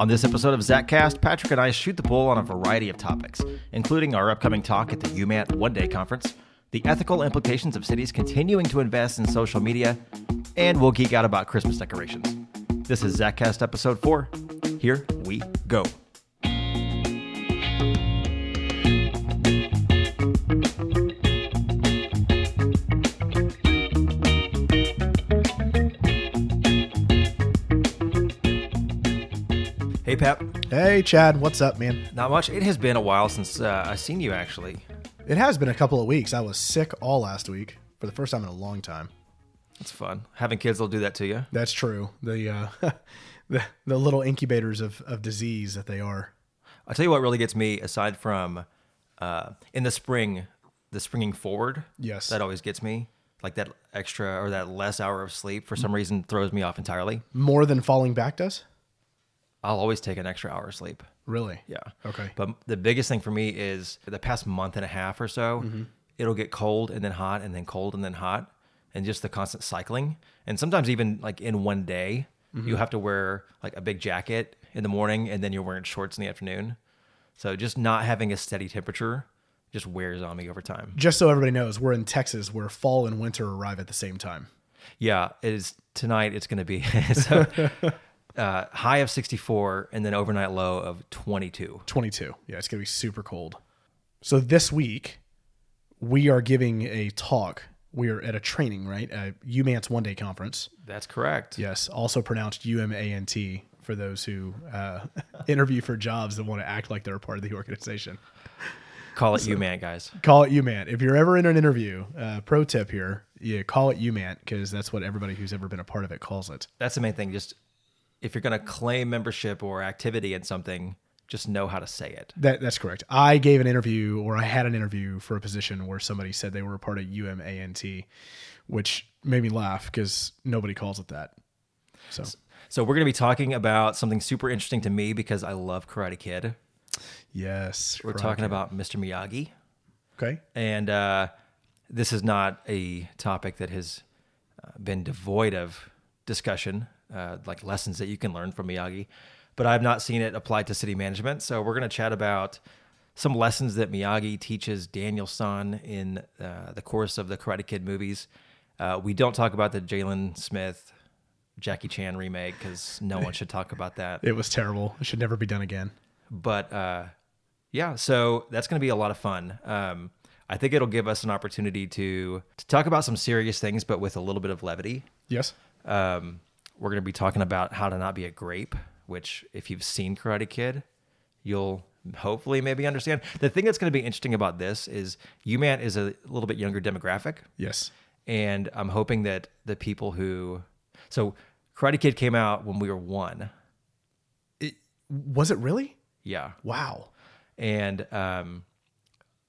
On this episode of ZachCast, Patrick and I shoot the bull on a variety of topics, including our upcoming talk at the UMANT One Day Conference, the ethical implications of cities continuing to invest in social media, and we'll geek out about Christmas decorations. This is ZachCast episode 4. Here we go. Pep. Hey, Chad, what's up, man? Not much. It has been a while since uh, I've seen you, actually. It has been a couple of weeks. I was sick all last week for the first time in a long time. It's fun. Having kids will do that to you. That's true. The uh, the, the little incubators of, of disease that they are. I'll tell you what really gets me, aside from uh, in the spring, the springing forward. Yes. That always gets me. Like that extra or that less hour of sleep for some reason throws me off entirely. More than falling back does? I'll always take an extra hour of sleep. Really? Yeah. Okay. But the biggest thing for me is the past month and a half or so, mm-hmm. it'll get cold and then hot and then cold and then hot and just the constant cycling. And sometimes even like in one day, you mm-hmm. have to wear like a big jacket in the morning and then you're wearing shorts in the afternoon. So just not having a steady temperature just wears on me over time. Just so everybody knows, we're in Texas where fall and winter arrive at the same time. Yeah, it is tonight it's going to be so uh, high of 64 and then overnight low of 22. 22. Yeah, it's going to be super cold. So this week, we are giving a talk. We are at a training, right? A UMANT's one day conference. That's correct. Yes, also pronounced UMANT for those who uh, interview for jobs that want to act like they're a part of the organization. Call it you man, guys. Call it UMANT. If you're ever in an interview, uh, pro tip here, yeah, call it UMANT because that's what everybody who's ever been a part of it calls it. That's the main thing. Just if you're going to claim membership or activity in something, just know how to say it. That that's correct. I gave an interview, or I had an interview for a position where somebody said they were a part of UMANT, which made me laugh because nobody calls it that. So So we're going to be talking about something super interesting to me because I love Karate Kid. yes, We're talking Kid. about Mr. Miyagi, okay. and uh, this is not a topic that has uh, been devoid of discussion, uh, like lessons that you can learn from Miyagi. But I've not seen it applied to city management. So we're going to chat about some lessons that Miyagi teaches Daniel San in uh, the course of the Karate Kid movies. Uh, we don't talk about the Jaden Smith, Jackie Chan remake because no one should talk about that. It was terrible. It should never be done again. But uh, yeah, so that's going to be a lot of fun. Um, I think it'll give us an opportunity to to talk about some serious things, but with a little bit of levity. Yes. Um, we're going to be talking about how to not be a grape, which if you've seen Karate Kid, you'll hopefully maybe understand. The thing that's going to be interesting about this is UMANT is a little bit younger demographic, Yes. and I'm hoping that the people who so Karate Kid came out when we were one, It, was it really? yeah, Wow. and um,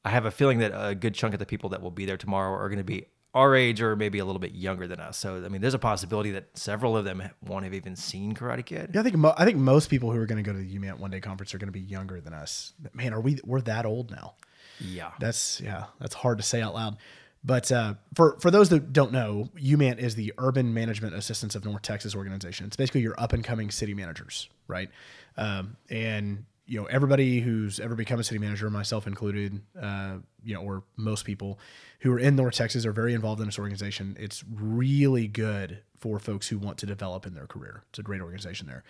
I have a feeling that a good chunk of the people that will be there tomorrow are going to be our age or maybe a little bit younger than us. So I mean, there's a possibility that several of them won't have even seen Karate Kid. Yeah, I think mo- I think most people who are going to go to the UMANT one day conference are going to be younger than us. Man, are we? We're that old now. Yeah, That's yeah, that's hard to say out loud. But uh, for for those that don't know, UMANT is the Urban Management Assistance of North Texas organization. It's basically your up and coming city managers, right? Um, and you know everybody who's ever become a city manager, myself included, uh, you know, or most people who are in North Texas are very involved in this organization. It's really good for folks who want to develop in their career. It's a great organization there,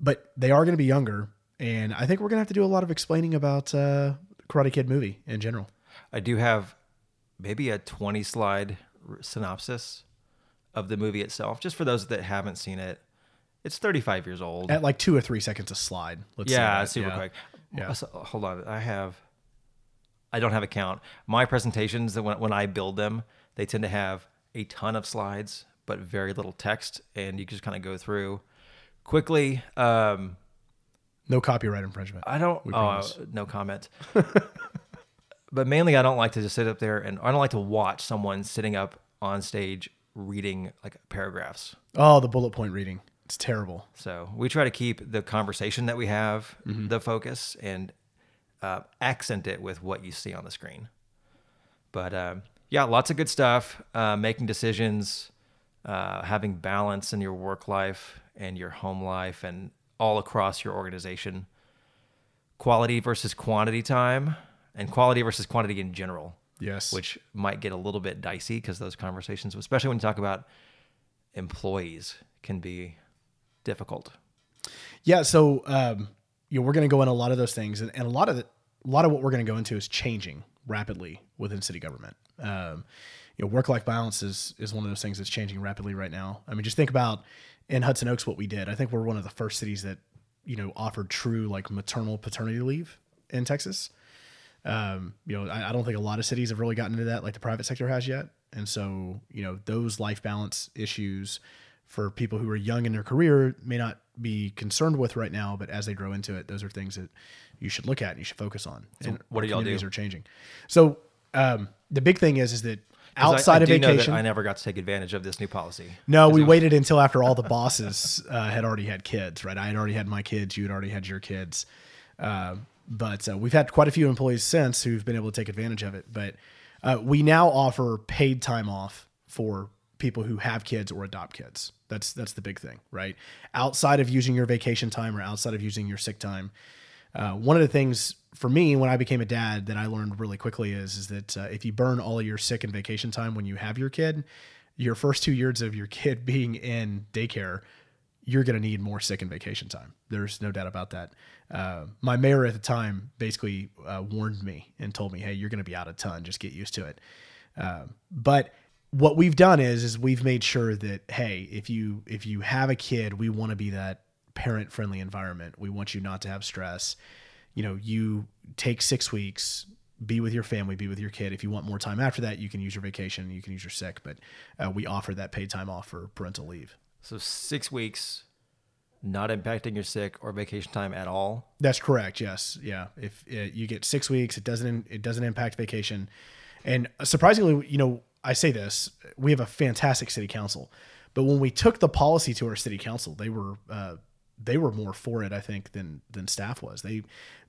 but they are going to be younger, and I think we're going to have to do a lot of explaining about uh, Karate Kid movie in general. I do have maybe a 20 slide synopsis of the movie itself, just for those that haven't seen it. It's 35 years old. at like two or three seconds a slide. Let's say yeah, that. super Yeah. quick. Yeah. So, hold on, I have. I don't have a count. My presentations that when when I build them, they tend to have a ton of slides but very little text, and you just kind of go through quickly. Um, No copyright infringement. I don't. Promise. no comment. but mainly, I don't like to just sit up there, and I don't like to watch someone sitting up on stage reading like paragraphs. Oh, the bullet point reading. It's terrible. So we try to keep the conversation that we have Mm-hmm. the focus and uh, accent it with what you see on the screen. But um, yeah, lots of good stuff. Uh, making decisions, uh, having balance in your work life and your home life, and all across your organization. Quality versus quantity time, and quality versus quantity in general. Yes. Which might get a little bit dicey because those conversations, especially when you talk about employees, can be difficult. Yeah. So, um, you know, we're going to go in a lot of those things, and, and a lot of the, a lot of what we're going to go into is changing rapidly within city government. Um, you know, work life balance is is one of those things that's changing rapidly right now. I mean, just think about in Hudson Oaks what we did. I think we're one of the first cities that you know offered true like maternal paternity leave in Texas. Um, you know, I, I don't think a lot of cities have really gotten into that like the private sector has yet. And so, you know, those life balance issues for people who are young in their career may not be concerned with right now, but as they grow into it, those are things that you should look at and you should focus on. and what do y'all do? are changing. So um, the big thing is is that 'Cause I- outside I, of do know that vacation, I never got to take advantage of this new policy. no, we waited until after all the bosses uh, had already had kids, right? I had already had my kids. You had already had your kids. Uh, but uh, we've had quite a few employees since who've been able to take advantage of it. But uh, we now offer paid time off for people who have kids or adopt kids. That's that's the big thing, right? Outside of using your vacation time or outside of using your sick time, uh, one of the things for me when I became a dad that I learned really quickly is is that uh, if you burn all your sick and vacation time when you have your kid, your first two years of your kid being in daycare, you're going to need more sick and vacation time. There's no doubt about that. Uh, my mayor at the time basically uh, warned me and told me, "Hey, you're going to be out a ton. Just get used to it." Um, but what we've done is is we've made sure that hey, if you if you have a kid, we want to be that parent friendly environment. We want you not to have stress. You know, you take six weeks, be with your family, be with your kid. If you want more time after that, you can use your vacation, you can use your sick, but uh, we offer that paid time off for parental leave. So six weeks, not impacting your sick or vacation time at all. That's correct. Yes. Yeah. If uh, you get six weeks, it doesn't it doesn't impact vacation. And surprisingly, you know, I say this, we have a fantastic city council, but when we took the policy to our city council, they were uh, they were more for it, I think, than than staff was. They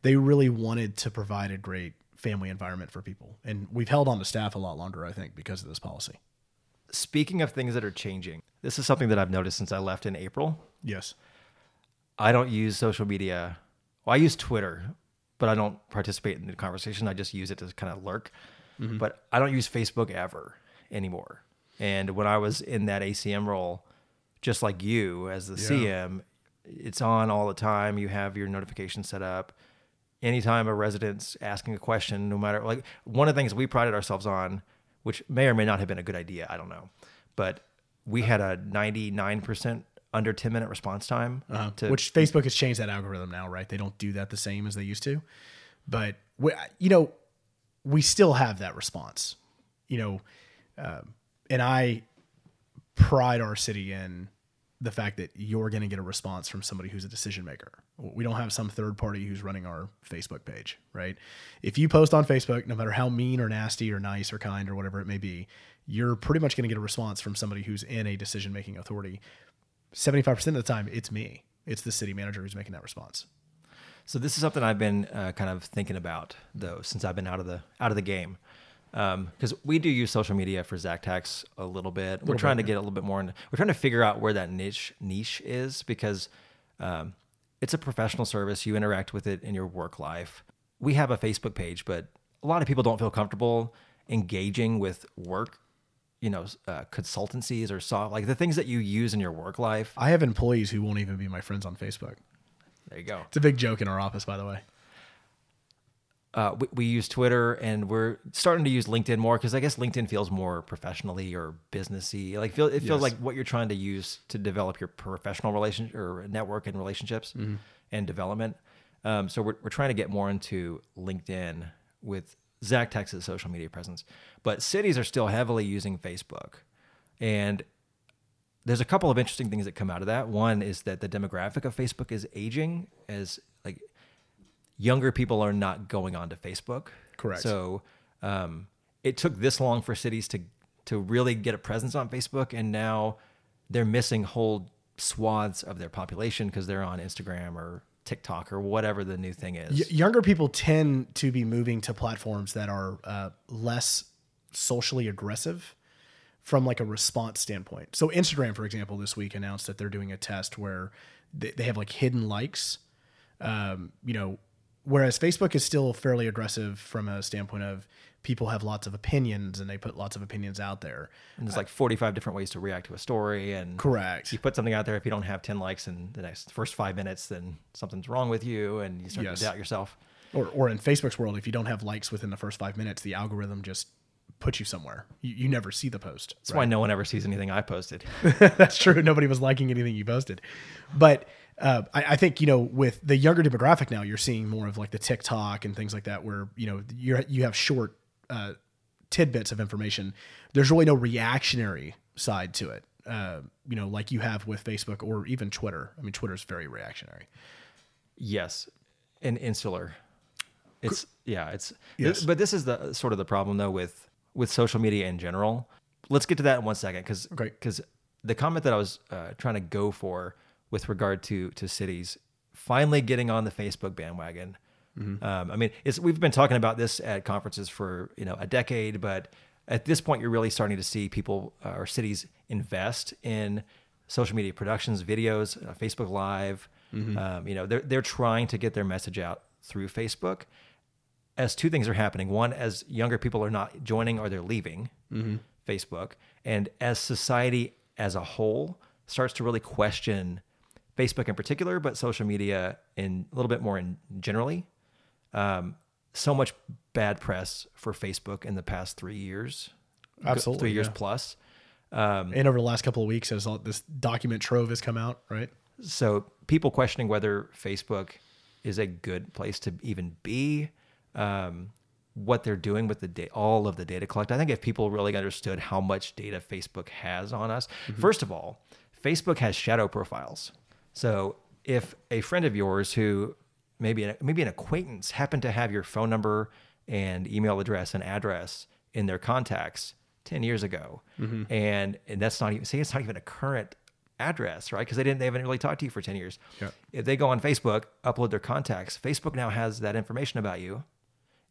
they really wanted to provide a great family environment for people, and we've held on to staff a lot longer, I think, because of this policy. Speaking of things that are changing, this is something that I've noticed since I left in April. Yes. I don't use social media. Well, I use Twitter, but I don't participate in the conversation. I just use it to kind of lurk. But I don't use Facebook ever anymore. And when I was in that ACM role, just like you as the CM, it's on all the time. You have your notification set up. Anytime a resident's asking a question, no matter like one of the things we prided ourselves on, which may or may not have been a good idea, I don't know, but we had a 99% under 10 minute response time Uh-huh. to Which Facebook has changed that algorithm now, right? They don't do that the same as they used to. But we, you know, we still have that response, you know, um, and I pride our city in the fact that you're going to get a response from somebody who's a decision maker. We don't have some third party who's running our Facebook page, right? If you post on Facebook, no matter how mean or nasty or nice or kind or whatever it may be, you're pretty much going to get a response from somebody who's in a decision making authority. 75% of the time, it's me. It's the city manager who's making that response. So this is something I've been uh, kind of thinking about though since I've been out of the out of the game. Because we do use social media for Zactax a little bit. We're trying to get a little bit more into. We're trying to figure out where that niche niche is because um, it's a professional service. You interact with it in your work life. We have a Facebook page, but a lot of people don't feel comfortable engaging with work. You know, uh, consultancies or soft like the things that you use in your work life. I have employees who won't even be my friends on Facebook. There you go. It's a big joke in our office, by the way. Uh, we, we use Twitter and we're starting to use LinkedIn more because I guess LinkedIn feels more professionally or businessy. Like feel it feels Yes. like what you're trying to use to develop your professional relation or network and relationships Mm-hmm. and development. Um, so we're we're trying to get more into LinkedIn with Zach Texas social media presence, but cities are still heavily using Facebook, and there's a couple of interesting things that come out of that. One is that the demographic of Facebook is aging as like younger people are not going onto Facebook. Correct. So um, it took this long for cities to to really get a presence on Facebook, and now they're missing whole swaths of their population because they're on Instagram or TikTok or whatever the new thing is. Y- younger people tend to be moving to platforms that are uh, less socially aggressive from like a response standpoint. So Instagram, for example, this week announced that they're doing a test where they, they have like hidden likes. Um, you know, whereas Facebook is still fairly aggressive from a standpoint of people have lots of opinions and they put lots of opinions out there. And there's uh, like 45 different ways to react to a story. And Correct. you put something out there, if you don't have 10 likes in the next first five minutes, then something's wrong with you and you start Yes. to doubt yourself. Or, or in Facebook's world, if you don't have likes within the first five minutes, the algorithm just puts you somewhere. You, you never see the post. That's why no one ever sees anything I posted. That's true. Nobody was liking anything you posted. But uh, I, I think, you know, with the younger demographic now, you're seeing more of like the TikTok and things like that, where, you know, you're, you have short uh, tidbits of information. There's really no reactionary side to it, uh, you know, like you have with Facebook or even Twitter. I mean, Twitter's very reactionary. Yes, and insular. It's yeah, it's Yes. but this is the sort of the problem though with with social media in general. Let's get to that in one second because Okay. because the comment that I was uh, trying to go for with regard to to cities finally getting on the Facebook bandwagon. Um, I mean, it's we've been talking about this at conferences for you know a decade, but at this point, you're really starting to see people uh, or cities invest in social media productions, videos, uh, Facebook Live. Um, you know, they're they're trying to get their message out through Facebook. As two things are happening: one, as younger people are not joining or they're leaving Facebook, and as society as a whole starts to really question Facebook in particular, but social media in a little bit more in generally. Um, so much bad press for Facebook in the past three years, Absolutely, three years yeah. plus. And over the last couple of weeks, as all this document trove has come out, right? So people questioning whether Facebook is a good place to even be, um, what they're doing with the da- all of the data collected. I think if people really understood how much data Facebook has on us, first of all, Facebook has shadow profiles. So if a friend of yours who maybe an, maybe an acquaintance happened to have your phone number and email address and address in their contacts 10 years ago mm-hmm. and and that's not even say it's not even a current address right because they didn't they haven't really talked to you for 10 years Yeah. if they go on facebook upload their contacts facebook now has that information about you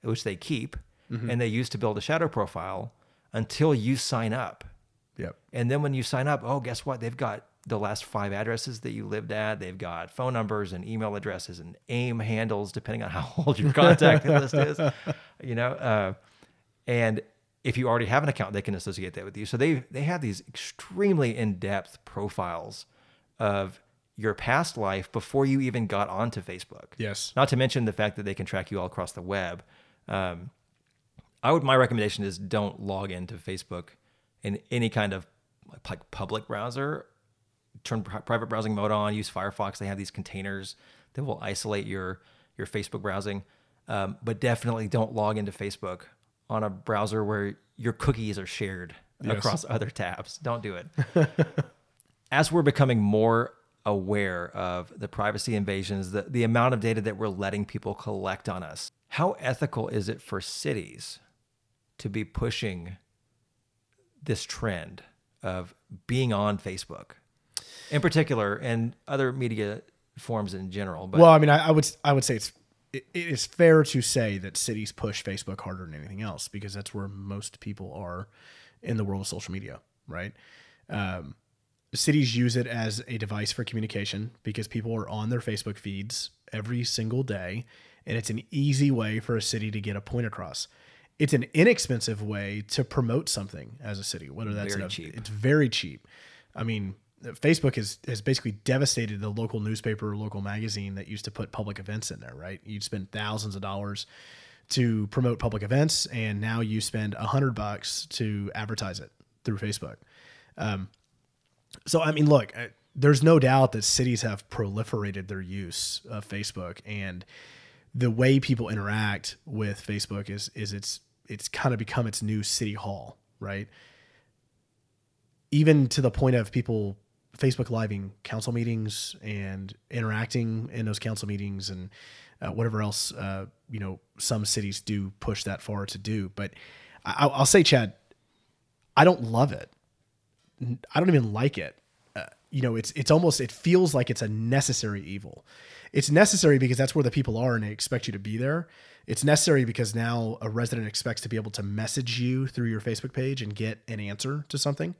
which they keep mm-hmm. and they use to build a shadow profile until you sign up Yep. and then when you sign up, oh, guess what? They've got the last five addresses that you lived at. They've got phone numbers and email addresses and AIM handles, depending on how old your contact list is. You know, uh, and if you already have an account, they can associate that with you. So they they have these extremely in depth profiles of your past life before you even got onto Facebook. Yes. Not to mention the fact that they can track you all across the web. Um, I would. My recommendation is don't log into Facebook in any kind of like public browser. Turn pri- private browsing mode on. Use Firefox. They have these containers that will isolate your your Facebook browsing. Um, but definitely don't log into Facebook on a browser where your cookies are shared Yes. across other tabs. Don't do it. As we're becoming more aware of the privacy invasions, the, the amount of data that we're letting people collect on us, how ethical is it for cities to be pushing this trend of being on Facebook in particular and other media forms in general? But well, I mean, I, I would I would say it's it, it is fair to say that cities push Facebook harder than anything else because that's where most people are in the world of social media, right? Um, cities use it as a device for communication because people are on their Facebook feeds every single day, and it's an easy way for a city to get a point across. It's an inexpensive way to promote something as a city, whether that's Very a- cheap. It's very cheap. I mean, Facebook has has basically devastated the local newspaper or local magazine that used to put public events in there. Right? You'd spend thousands of dollars to promote public events, and now you spend a hundred bucks to advertise it through Facebook. Um, so I mean, look, I- there's no doubt that cities have proliferated their use of Facebook, and the way people interact with Facebook is is it's it's kind of become its new city hall, right? Even to the point of people Facebook living council meetings and interacting in those council meetings and uh, whatever else uh, you know some cities do push that far to do. But I, I'll say, Chad, I don't love it. I don't even like it. Uh, you know, it's it's almost it feels like it's a necessary evil. It's necessary because that's where the people are and they expect you to be there. It's necessary because now a resident expects to be able to message you through your Facebook page and get an answer to something.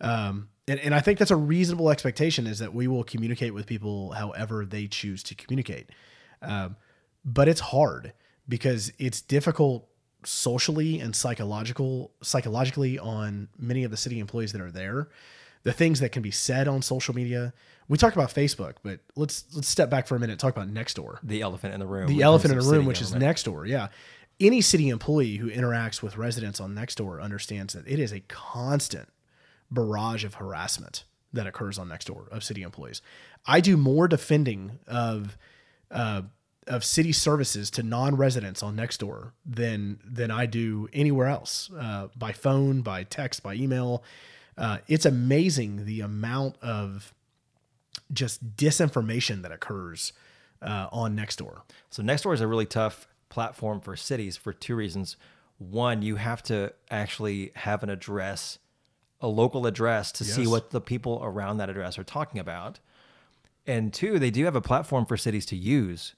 Um, and, and I think that's a reasonable expectation is that we will communicate with people however they choose to communicate. Um, but it's hard because it's difficult socially and psychological psychologically on many of the city employees that are there. The things that can be said on social media. We talked about Facebook, but let's let's step back for a minute and talk about Nextdoor. The elephant in the room. The elephant in the room, which is government. Nextdoor. Yeah. Any city employee who interacts with residents on Nextdoor understands that it is a constant barrage of harassment that occurs on Nextdoor of city employees. I do more defending of uh, of city services to non-residents on Nextdoor than than I do anywhere else uh, by phone, by text, by email. Uh, it's amazing the amount of just disinformation that occurs uh, on Nextdoor. So Nextdoor is a really tough platform for cities for two reasons. One, you have to actually have an address, a local address, to see what the people around that address are talking about. And two, they do have a platform for cities to use,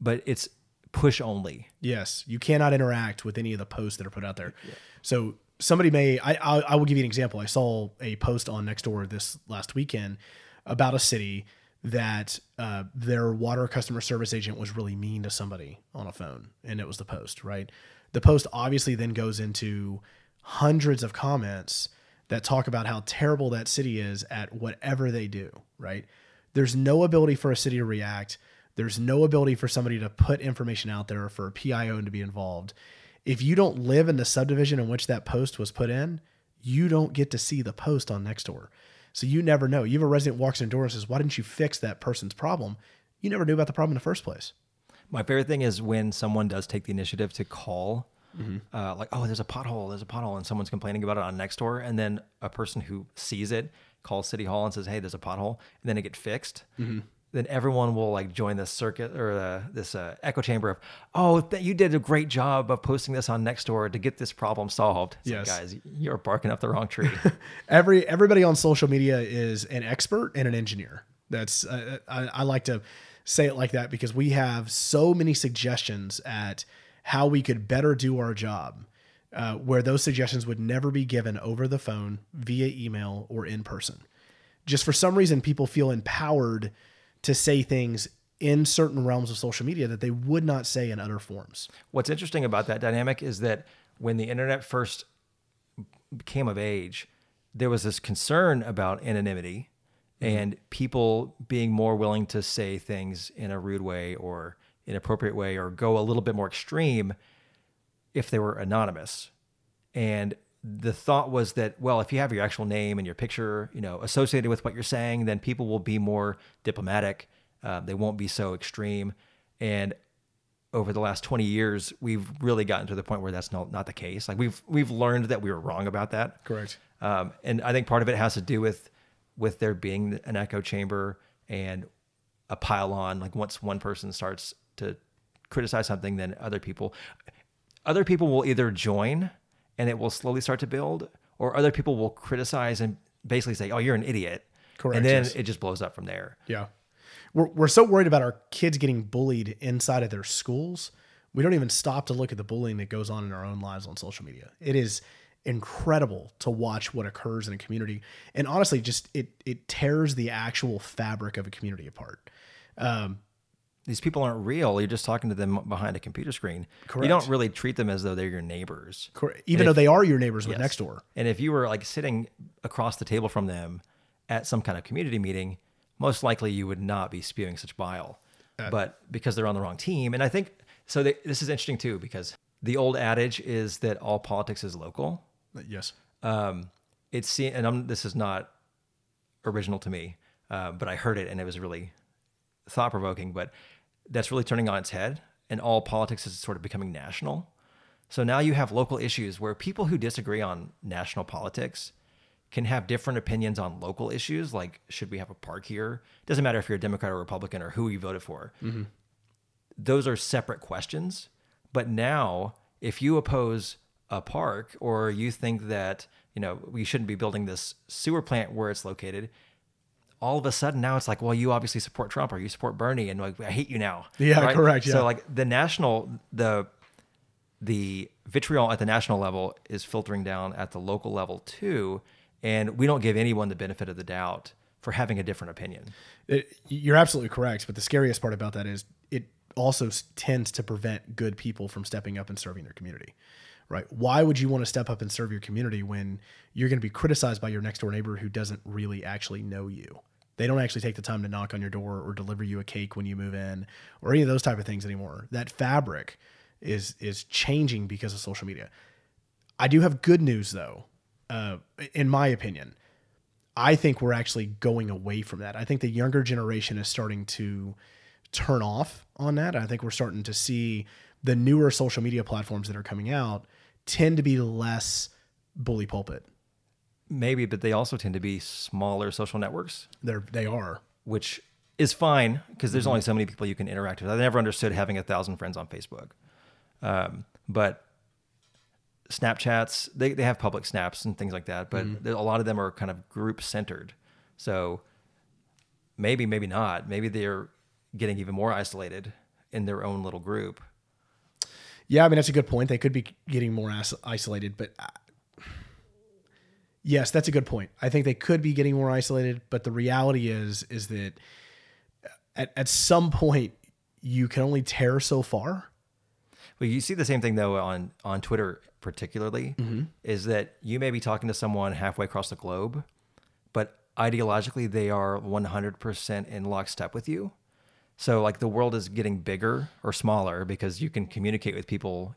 but it's push only. Yes, you cannot interact with any of the posts that are put out there. So somebody may, I, I, I will give you an example. I saw a post on Nextdoor this last weekend about a city that uh, their water customer service agent was really mean to somebody on a phone, and it was the post. Right, the post obviously then goes into hundreds of comments that talk about how terrible that city is at whatever they do. Right, there's no ability for a city to react. There's no ability for somebody to put information out there for a PIO to be involved. If you don't live in the subdivision in which that post was put in, you don't get to see the post on Nextdoor. So you never know. You have a resident walks in door and says, Why didn't you fix that person's problem? You never knew about the problem in the first place. My favorite thing is when someone does take the initiative to call, Mm-hmm. uh, like, oh, there's a pothole, there's a pothole, and someone's complaining about it on Nextdoor, and then a person who sees it calls City Hall and says, hey, there's a pothole, and then it gets fixed. Mm-hmm. Then everyone will like join this circuit or uh, this uh, echo chamber of, oh, th- you did a great job of posting this on Nextdoor to get this problem solved. It's like, Yes. guys, you're barking up the wrong tree. Every everybody on social media is an expert and an engineer. That's uh, I, I like to say it like that because we have so many suggestions at how we could better do our job, uh, where those suggestions would never be given over the phone, via email, or in person. Just for some reason, people feel empowered to say things in certain realms of social media that they would not say in other forms. What's interesting about that dynamic is that when the internet first came of age, there was this concern about anonymity and people being more willing to say things in a rude way or inappropriate way or go a little bit more extreme if they were anonymous. And the thought was that well, if you have your actual name and your picture, you know, associated with what you're saying, then people will be more diplomatic. Uh, they won't be so extreme. And over the last 20 years, we've really gotten to the point where that's not, not the case. Like we've we've learned that we were wrong about that. Correct. Um, and I think part of it has to do with with there being an echo chamber and a pile-on. Like once one person starts to criticize something, then other people other people will either join and it will slowly start to build, or other people will criticize and basically say, "Oh, you're an idiot," Correct, and then yes. it just blows up from there. Yeah. We're, we're so worried about our kids getting bullied inside of their schools. We don't even stop to look at the bullying that goes on in our own lives on social media. It is incredible to watch what occurs in a community. And honestly, just it it tears the actual fabric of a community apart. Um, these people aren't real. You're just talking to them behind a computer screen. Correct. You don't really treat them as though they're your neighbors. cor- even if- though they are your neighbors with Yes. next door. And if you were like sitting across the table from them at some kind of community meeting, most likely you would not be spewing such bile. but because they're on the wrong team, and I think so. They, this is interesting too because the old adage is that all politics is local. Yes. Um, it's seen, and I'm, this is not original to me, uh, but I heard it and it was really thought provoking. But that's really turning on its head, and all politics is sort of becoming national. So now you have local issues where people who disagree on national politics can have different opinions on local issues, like should we have a park here? Doesn't matter if you're a Democrat or Republican or who you voted for. Mm-hmm. Those are separate questions. But now, if you oppose a park or you think that you know we shouldn't be building this sewer plant where it's located, all of a sudden now it's like, well, you obviously support Trump or you support Bernie, and like I hate you now. Yeah, correct, yeah. So like the national the the vitriol at the national level is filtering down at the local level too. and we don't give anyone the benefit of the doubt for having a different opinion. It, you're absolutely correct, but the scariest part about that is it also tends to prevent good people from stepping up and serving their community. Right? Why would you want to step up and serve your community when you're going to be criticized by your next door neighbor who doesn't really actually know you? They don't actually take the time to knock on your door or deliver you a cake when you move in or any of those type of things anymore. That fabric is is changing because of social media. I do have good news though, uh, in my opinion. I think we're actually going away from that. I think the younger generation is starting to turn off on that. I think we're starting to see the newer social media platforms that are coming out tend to be less bully pulpit. Maybe, but they also tend to be smaller social networks, They're they are. which is fine because there's only so many people you can interact with. I never understood having a thousand friends on Facebook, um, but Snapchats they, they have public snaps and things like that, but there- a lot of them are kind of group centered. So maybe, maybe not. Maybe they're getting even more isolated in their own little group. Yeah, I mean that's a good point. They could be getting more isolated, but uh, yes, that's a good point. I think they could be getting more isolated, but the reality is is that at, at some point you can only tear so far. Well, you see the same thing though on on Twitter, particularly, mm-hmm. is that you may be talking to someone halfway across the globe, but ideologically they are 100% in lockstep with you. So like the world is getting bigger or smaller because you can communicate with people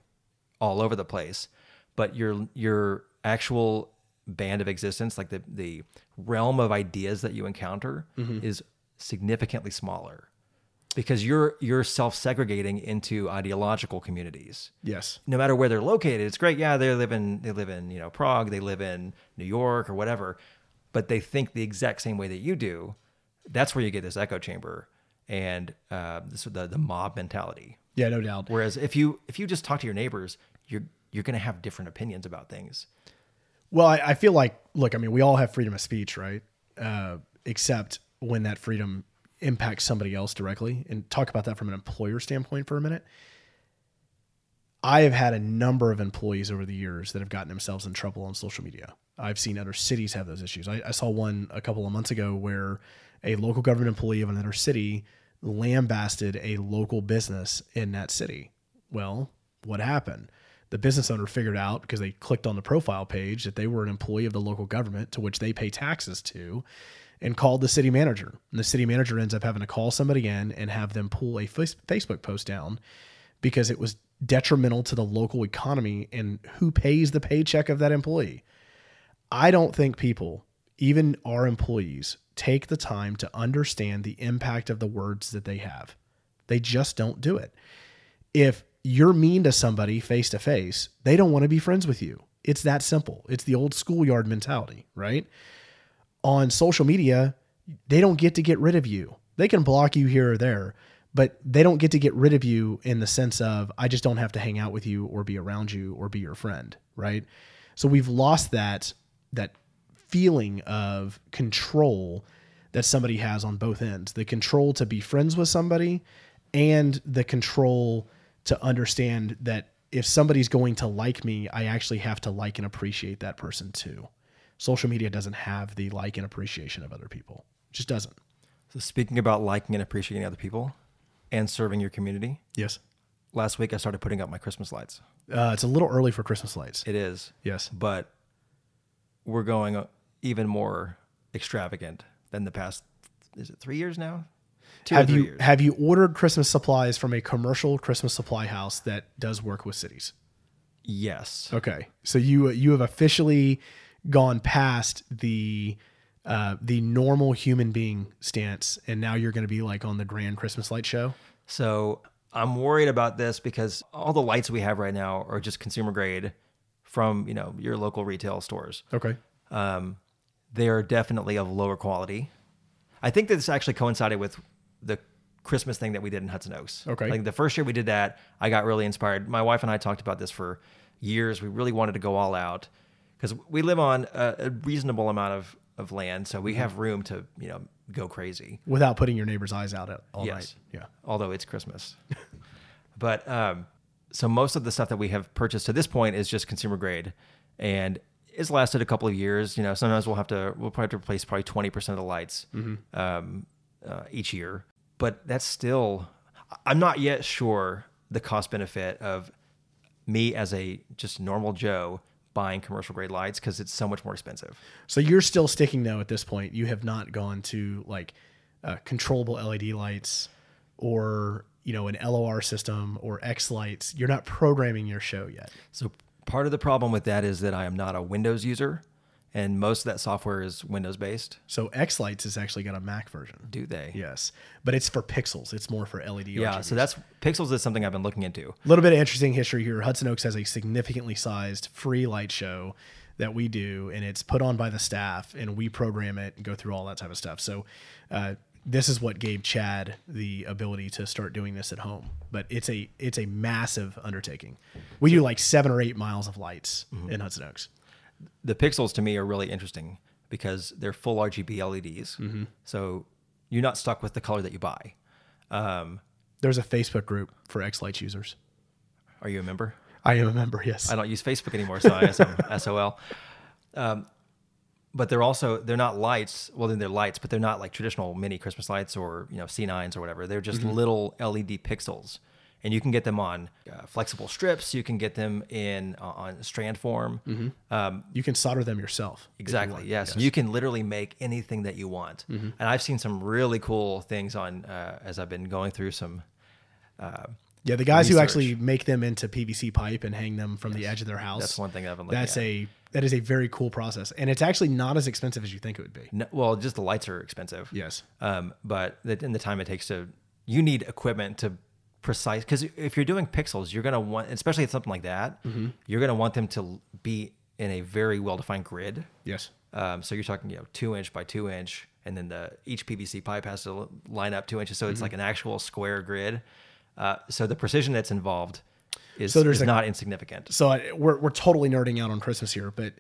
all over the place, but your your actual band of existence, like the the realm of ideas that you encounter, is significantly smaller because you're you're self-segregating into ideological communities. Yes. no matter where they're located it's great. Yeah they live in they live in you know prague they live in new york or whatever but they think the exact same way that you do. That's where you get this echo chamber and uh, this, the, the mob mentality. Yeah, no doubt. whereas if you if you just talk to your neighbors you're you're going to have different opinions about things Well, I, I feel like, look, I mean, we all have freedom of speech, right? Uh, except when that freedom impacts somebody else directly. And talk about that from an employer standpoint for a minute. I have had a number of employees over the years that have gotten themselves in trouble on social media. I've seen other cities have those issues. I, I saw one a couple of months ago where a local government employee of another city lambasted a local business in that city. Well, what happened? The business owner figured out because they clicked on the profile page that they were an employee of the local government to which they pay taxes to and called the city manager. And the city manager ends up having to call somebody in and have them pull a Facebook post down because it was detrimental to the local economy and who pays the paycheck of that employee. I don't think people, even our employees, take the time to understand the impact of the words that they have. They just don't do it. If you're mean to somebody face to face, they don't want to be friends with you. It's that simple. It's the old schoolyard mentality, right? On social media, they don't get to get rid of you. They can block you here or there, but they don't get to get rid of you in the sense of I just don't have to hang out with you or be around you or be your friend, right? So we've lost that that feeling of control that somebody has on both ends. The control to be friends with somebody and the control to understand that if somebody's going to like me, I actually have to like and appreciate that person too. Social media doesn't have the like and appreciation of other people. It just doesn't. so speaking about liking and appreciating other people and serving your community Yes. last week i started putting up my christmas lights Uh, it's a little early for Christmas lights. it is Yes. but we're going uh, even more extravagant than the past is it three years now two Have you years have you ordered Christmas supplies from a commercial Christmas supply house that does work with cities? yes Okay, so you you have officially gone past the uh, the normal human being stance, and now you're going to be like on the grand Christmas light show. So I'm worried about this because all the lights we have right now are just consumer grade from you know your local retail stores. Okay, Um, they are definitely of lower quality. I think this actually coincided with the Christmas thing that we did in Hudson Oaks. Okay. like the first year we did that, I got really inspired. My wife and I talked about this for years. We really wanted to go all out because we live on a, a reasonable amount of of land, so we have room to you know go crazy. without putting your neighbor's eyes out at all Yes. night. Yeah. although it's Christmas. but um, so most of the stuff that we have purchased to this point is just consumer grade, and it's lasted a couple of years. You know, sometimes we'll have to we'll probably have to replace probably twenty percent of the lights um, uh, each year, but that's still. I'm not yet sure the cost benefit of me as a just normal Joe buying commercial grade lights because it's so much more expensive. So you're still sticking though at this point. You have not gone to like uh, controllable LED lights or you know an LOR system or X lights. You're not programming your show yet. So part of the problem with that is that I am not a Windows user, and most of that software is Windows based. So Xlights has actually got a Mac version. Do they? Yes, but it's for pixels. It's more for LED. Yeah. RGBs. So that's Pixels is something I've been looking into. A little bit of interesting history here. Hudson Oaks has a significantly sized free light show that we do, and it's put on by the staff, and we program it and go through all that type of stuff. So, uh, this is what gave Chad the ability to start doing this at home. But it's a it's a massive undertaking. We do like seven or eight miles of lights in Hudson Oaks. The Pixels to me are really interesting because they're full RGB LEDs. So you're not stuck with the color that you buy. Um, There's a Facebook group for X Lights users. are you a member? I am a member. Yes. I don't use Facebook anymore, so I I'm SOL. Um, but they're also they're not lights. Well, then they're lights, but they're not like traditional mini Christmas lights or you know C9s or whatever. They're just little LED pixels, and you can get them on uh, flexible strips. You can get them in uh, on strand form. Um, you can solder them yourself. if you Exactly. Yes. You can literally make anything that you want. Mm-hmm. And I've seen some really cool things on uh, as I've been going through some. Uh, Yeah, the guys who actually make them into PVC pipe and hang them from the edge of their house. That's one thing I've been looking That's at. a that is a very cool process, and it's actually not as expensive as you think it would be. no, well, just the lights are expensive. Yes. Um, but the, in the time it takes to, you need equipment to precise because if you're doing pixels, you're gonna want, especially at something like that, Mm-hmm. you're gonna want them to be in a very well defined grid. Yes. Um, so you're talking, you know, two inch by two inch, and then the each PVC pipe has to line up two inches, so Mm-hmm. it's like an actual square grid. Uh, so the precision that's involved is, So there's is a- not insignificant. So I, we're we're totally nerding out on Christmas here, but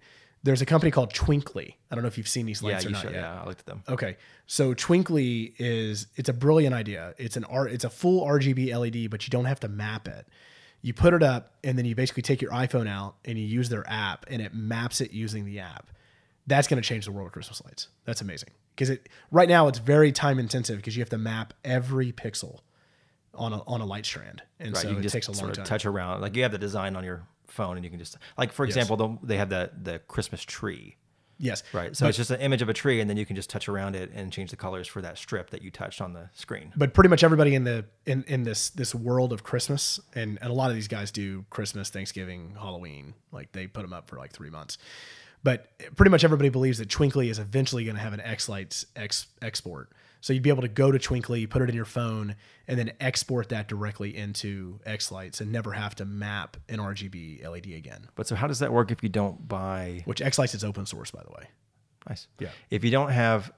there's a company called Twinkly. I don't know if you've seen these Yeah, lights or you not should. yet. Yeah, I looked at them. Okay, so Twinkly is it's a brilliant idea. It's an art. It's a full RGB LED, but you don't have to map it. You put it up, and then you basically take your iPhone out and you use their app, and it maps it using the app. That's going to change the world of Christmas lights. That's amazing because it right now it's very time intensive because you have to map every pixel on a on a light strand, and Right, so you can it just takes a long sort of time. touch around. Like you have the design on your phone, and you can just like, for example, the, they have the the Christmas tree. yes, Right. So But- it's just an image of a tree, and then you can just touch around it and change the colors for that strip that you touched on the screen. but pretty much everybody in the in, in this this world of Christmas and, and a lot of these guys do Christmas, Thanksgiving, Halloween, like they put them up for like three months. But pretty much everybody believes that Twinkly is eventually going to have an X Lights ex, export. So you'd be able to go to Twinkly, put it in your phone, and then export that directly into Xlights and never have to map an RGB LED again. But so how does that work if you don't buy? Which Xlights is open source, by the way. Nice. Yeah. If you don't have,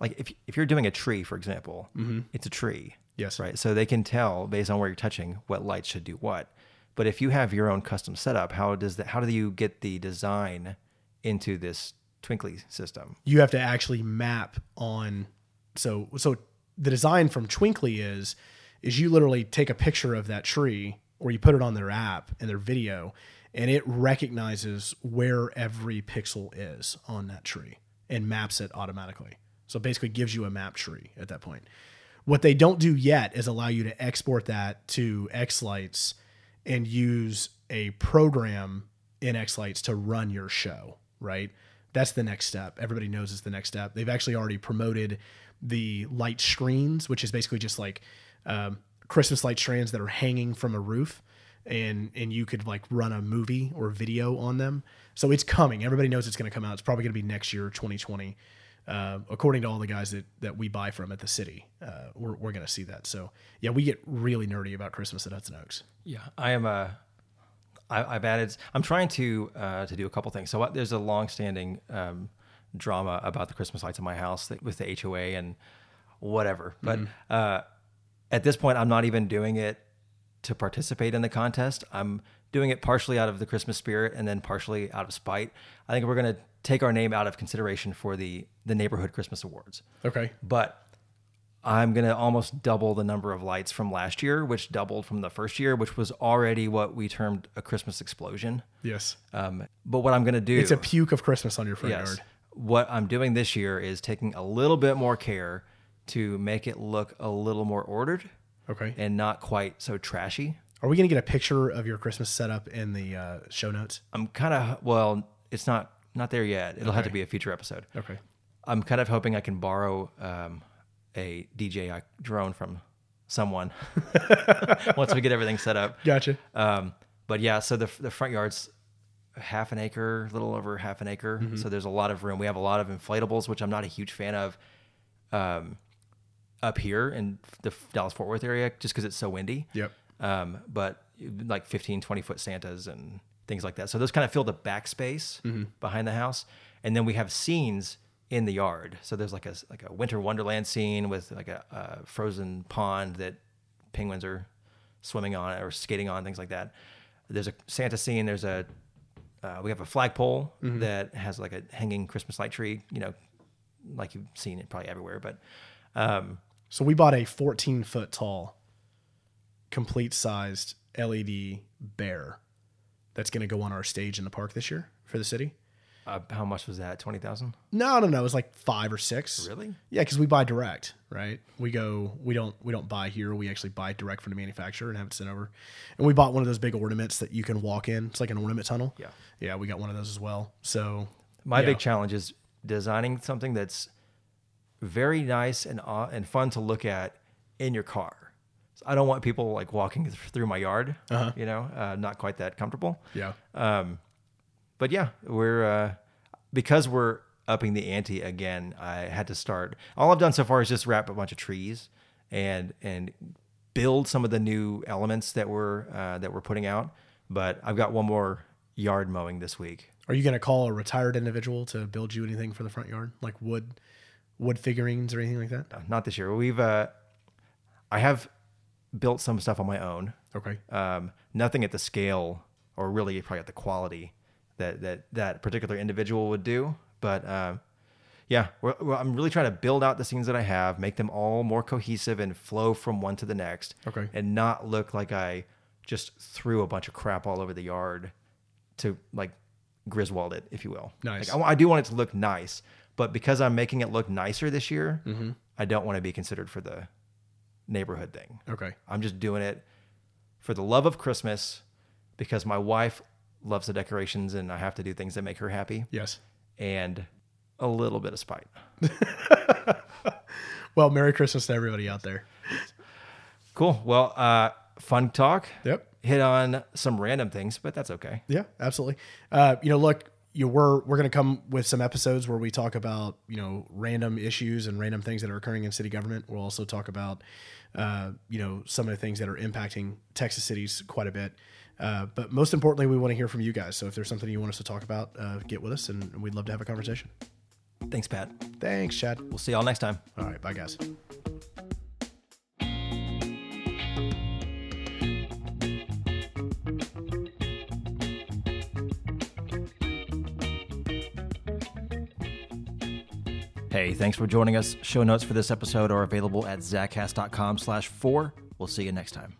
like, if if you're doing a tree, for example, mm-hmm. it's a tree. Yes. Right. So they can tell based on where you're touching what lights should do what. But if you have your own custom setup, how does that? How do you get the design into this Twinkly system? you have to actually map on so so the design from Twinkly is is you literally take a picture of that tree or you put it on their app and their video and it recognizes where every pixel is on that tree and maps it automatically. So basically gives you a map tree at that point. What they don't do yet is allow you to export that to Xlights and use a program in Xlights to run your show, right? That's the next step. Everybody knows it's the next step. They've actually already promoted the light screens, which is basically just like um, Christmas light strands that are hanging from a roof, and and you could like run a movie or video on them. So it's coming. Everybody knows it's going to come out. It's probably going to be next year, 2020. Uh, according to all the guys that, that we buy from at the city, uh, we're, we're going to see that. So yeah, we get really nerdy about Christmas at Hudson Oaks. Yeah, I am a. I, I've added. I'm trying to uh, to do a couple things. So there's a long-standing um, drama about the Christmas lights in my house that, with the HOA and whatever. But uh, at this point, I'm not even doing it to participate in the contest. I'm doing it partially out of the Christmas spirit and then partially out of spite. I think we're going to take our name out of consideration for the the neighborhood Christmas awards. Okay. But I'm going to almost double the number of lights from last year, which doubled from the first year, which was already what we termed a Christmas explosion. Yes. Um, but what I'm going to do It's a puke of Christmas on your front Yes. yard. What I'm doing this year is taking a little bit more care to make it look a little more ordered Okay. and not quite so trashy. Are we going to get a picture of your Christmas setup in the uh, show notes? I'm kind of well, it's not not there yet. It'll have to be a future episode. Okay. I'm kind of hoping I can borrow um, a DJI drone from someone once we get everything set up. Gotcha. Um, but yeah, so the the front yard's half an acre, a little over half an acre. Mm-hmm. So there's a lot of room. We have a lot of inflatables, which I'm not a huge fan of. Um, up here in the Dallas Fort Worth area, just because it's so windy. Yep. Um, but like 15, 20 foot Santas and things like that. So those kind of fill the backspace Mm-hmm. behind the house. And then we have scenes in the yard. So there's like a like a winter wonderland scene with like a, a frozen pond that penguins are swimming on or skating on, things like that. There's a Santa scene. There's a uh, we have a flagpole Mm-hmm. that has like a hanging Christmas light tree. You know, like you've seen it probably everywhere. But um, So we bought a 14 foot tall, complete sized LED bear that's going to go on our stage in the park this year for the city. Uh, how much was that? Twenty thousand? No, no, no. It was like five or six. Really? Yeah, because we buy direct, right? We go, we don't, we don't buy here. We actually buy direct from the manufacturer and have it sent over. And we bought one of those big ornaments that you can walk in. It's like an ornament tunnel. Yeah. yeah, we got one of those as well. So My yeah. big challenge is designing something that's very nice and aw- and fun to look at in your car. So I don't want people like walking th- through my yard. Uh-huh. You know, uh, not quite that comfortable. yeah, Um, but yeah, we're uh, because we're upping the ante again. I had to start. All I've done so far is just wrap a bunch of trees and and build some of the new elements that we're uh, that we're putting out. But I've got one more yard mowing this week. Are you going to call a retired individual to build you anything for the front yard, like wood, wood figurines or anything like that? Uh, not this year. We've uh, I have built some stuff on my own. Okay. Um, nothing at the scale or really probably at the quality that that that particular individual would do. But um, yeah, we're, we're- I'm really trying to build out the scenes that I have, make them all more cohesive and flow from one to the next. Okay. and not look like I just threw a bunch of crap all over the yard to like Griswold it, if you will. Nice. Like, I, I do want it to look nice, but because I'm making it look nicer this year, I don't want to be considered for the neighborhood thing. Okay. I'm just doing it for the love of Christmas because my wife loves the decorations and I have to do things that make her happy Yes. and a little bit of spite. Well, Merry Christmas to everybody out there. Cool. Well, uh, fun talk. Yep. Hit on some random things, but that's okay. Yeah, absolutely. Uh, you know, look, you we're we're gonna come with some episodes where we talk about you know random issues and random things that are occurring in city government. We'll also talk about uh, you know some of the things that are impacting Texas cities quite a bit. Uh, but most importantly, we want to hear from you guys. So if there's something you want us to talk about, uh, get with us, and we'd love to have a conversation. Thanks, Pat. Thanks, Chad. We'll see y'all next time. All right, bye, guys. Hey, thanks for joining us. Show notes for this episode are available at zacast.com slash four. We'll see you next time.